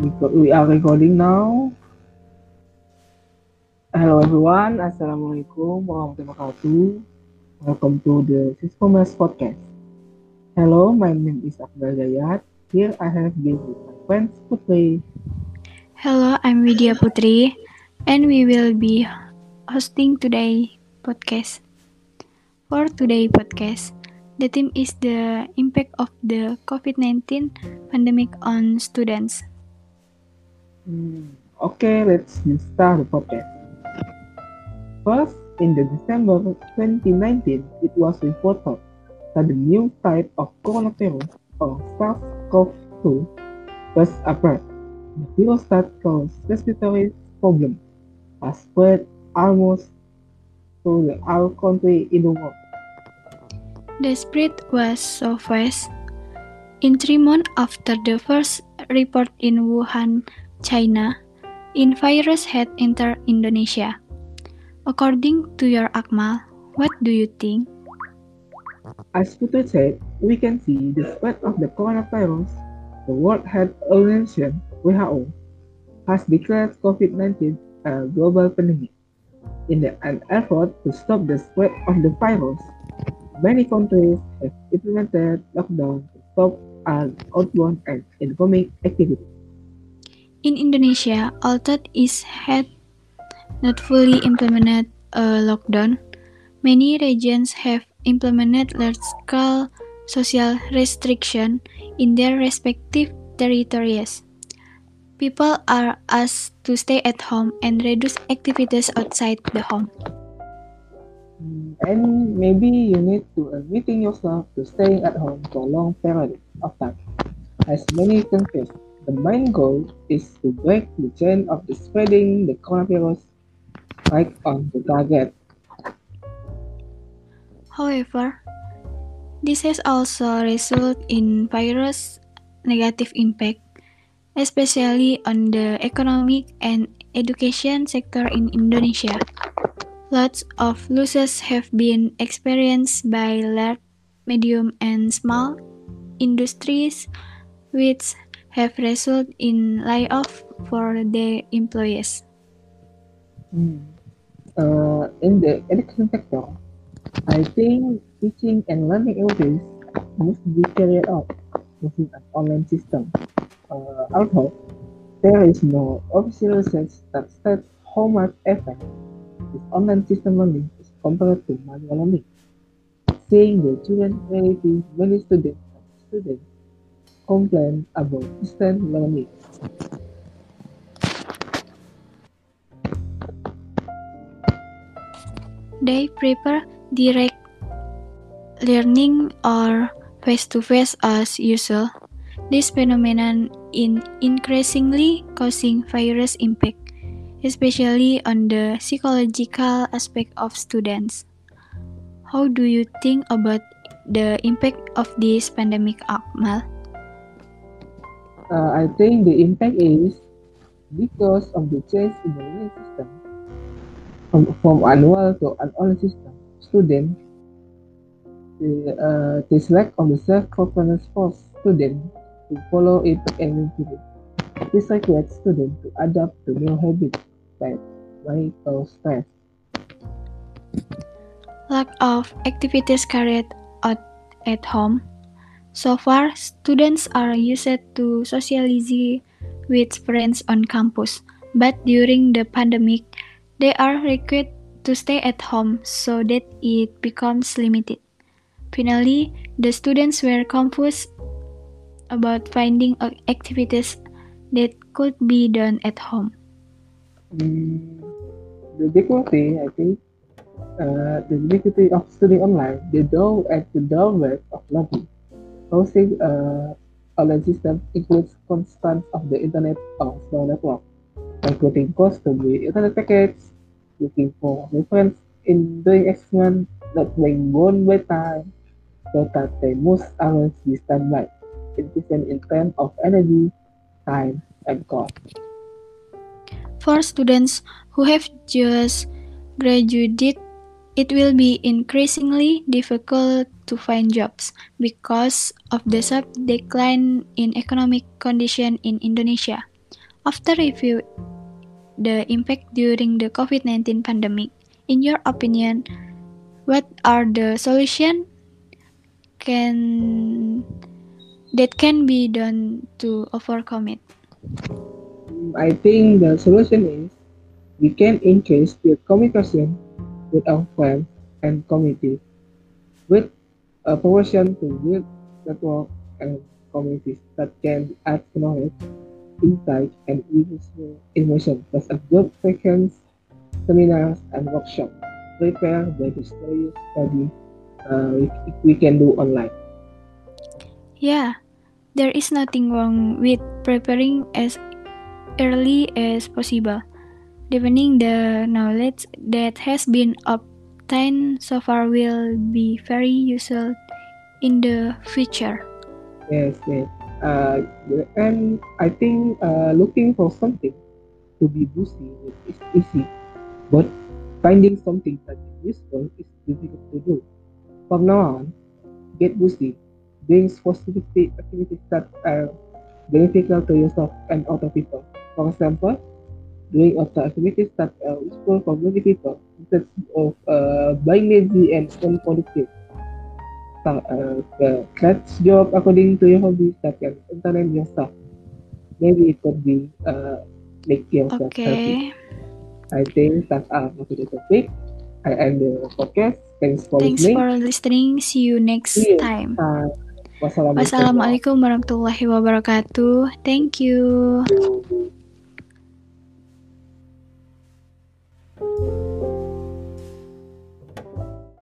We, are recording now. Hello everyone, Assalamualaikum warahmatullahi wabarakatuh. Welcome to the Siscommerce podcast. Hello, my name is Akbar Gayat. Here I have been with my friends Putri. Hello, I'm Widya Putri, and we will be hosting today podcast. For today podcast, the theme is the impact of the COVID-19 pandemic on students. Hmm, okay, let's start the podcast. First, in the December 2019, it was reported that the new type of coronavirus, or SARS-CoV-2, was appeared. The virus that causes respiratory problems has spread almost to all country in the world. The spread was so fast. In three months after the first report in Wuhan, China, in virus had entered Indonesia. According to your Akmal, what do you think? As Putri said, we can see the spread of the coronavirus. The World Health Organization (WHO) has declared COVID-19 a global pandemic. In an effort to stop the spread of the virus, many countries have implemented lockdown to stop all outbound and incoming activity. In Indonesia, although it had not fully implemented a lockdown, many regions have implemented large-scale social restriction in their respective territories. People are asked to stay at home and reduce activities outside the home. And maybe you need to admitting yourself to staying at home for a long period of time. As many countries, the main goal is to break the chain of the spreading the coronavirus right on the target. However, this has also resulted in virus negative impact, especially on the economic and education sector in Indonesia. Lots of losses have been experienced by large, medium, and small industries, which have resulted in layoff for their employees. Hmm. Uh, in the education sector, I think teaching and learning activities must be carried out using an online system. Uh, although there is no official research that states how much effect this online system learning is compared to manual learning. Seeing the children many students students complain about learning. They prefer direct learning or face to face as usual. This phenomenon is increasingly causing virus impact, especially on the psychological aspect of students. How do you think about the impact of this pandemic, Akmal? Uh, I think the impact is because of the change in the learning system from, from annual to an online system. Students, the, uh, this lack of the self-confidence force students to follow it and improve it. This requires students to adapt to new habits that may cause stress. Lack of activities carried out at home. So far, students are used to socialize with friends on campus, but during the pandemic, they are required to stay at home so that it becomes limited. Finally, the students were confused about finding activities that could be done at home. Mm, the difficulty, I think, uh, the difficulty of studying online, the door at the doorway of learning. Housing uh, online system includes constraints of the internet or slow network, including cost to the internet packets, looking for reference in doing experiment not being bound by time, so that they must always be standby, efficient in terms of energy, time, and cost. For students who have just graduated, it will be increasingly difficult to find jobs because of the sharp decline in economic condition in Indonesia. After review the impact during the COVID-19 pandemic, in your opinion, what are the solutions can that can be done to overcome it? I think the solution is we can increase the communication with our friends and communities with a provision to build network and communities that can add knowledge, insight, and useful information plus a group seminars, and workshops prepared by the study uh, we, we can do online. Yeah, there is nothing wrong with preparing as early as possible. Deepening the knowledge that has been obtained so far will be very useful in the future. Yes, yes. Uh, and I think uh, looking for something to be boosty is easy, but finding something that is useful is difficult to do. From now on, get boosty, doing specific activities that are beneficial to yourself and other people. For example, doing other activities that are useful for many people instead of uh, being lazy and unproductive uh, let's job according to your hobby that can entertain yourself. Maybe it could be uh, make yourself okay. happy. I think that's all for the topic. I end the podcast. Thanks for Thanks listening. for listening. See you next See you. time. Uh, Wassalamualaikum warahmatullahi wabarakatuh. Thank you. Thank you. thank you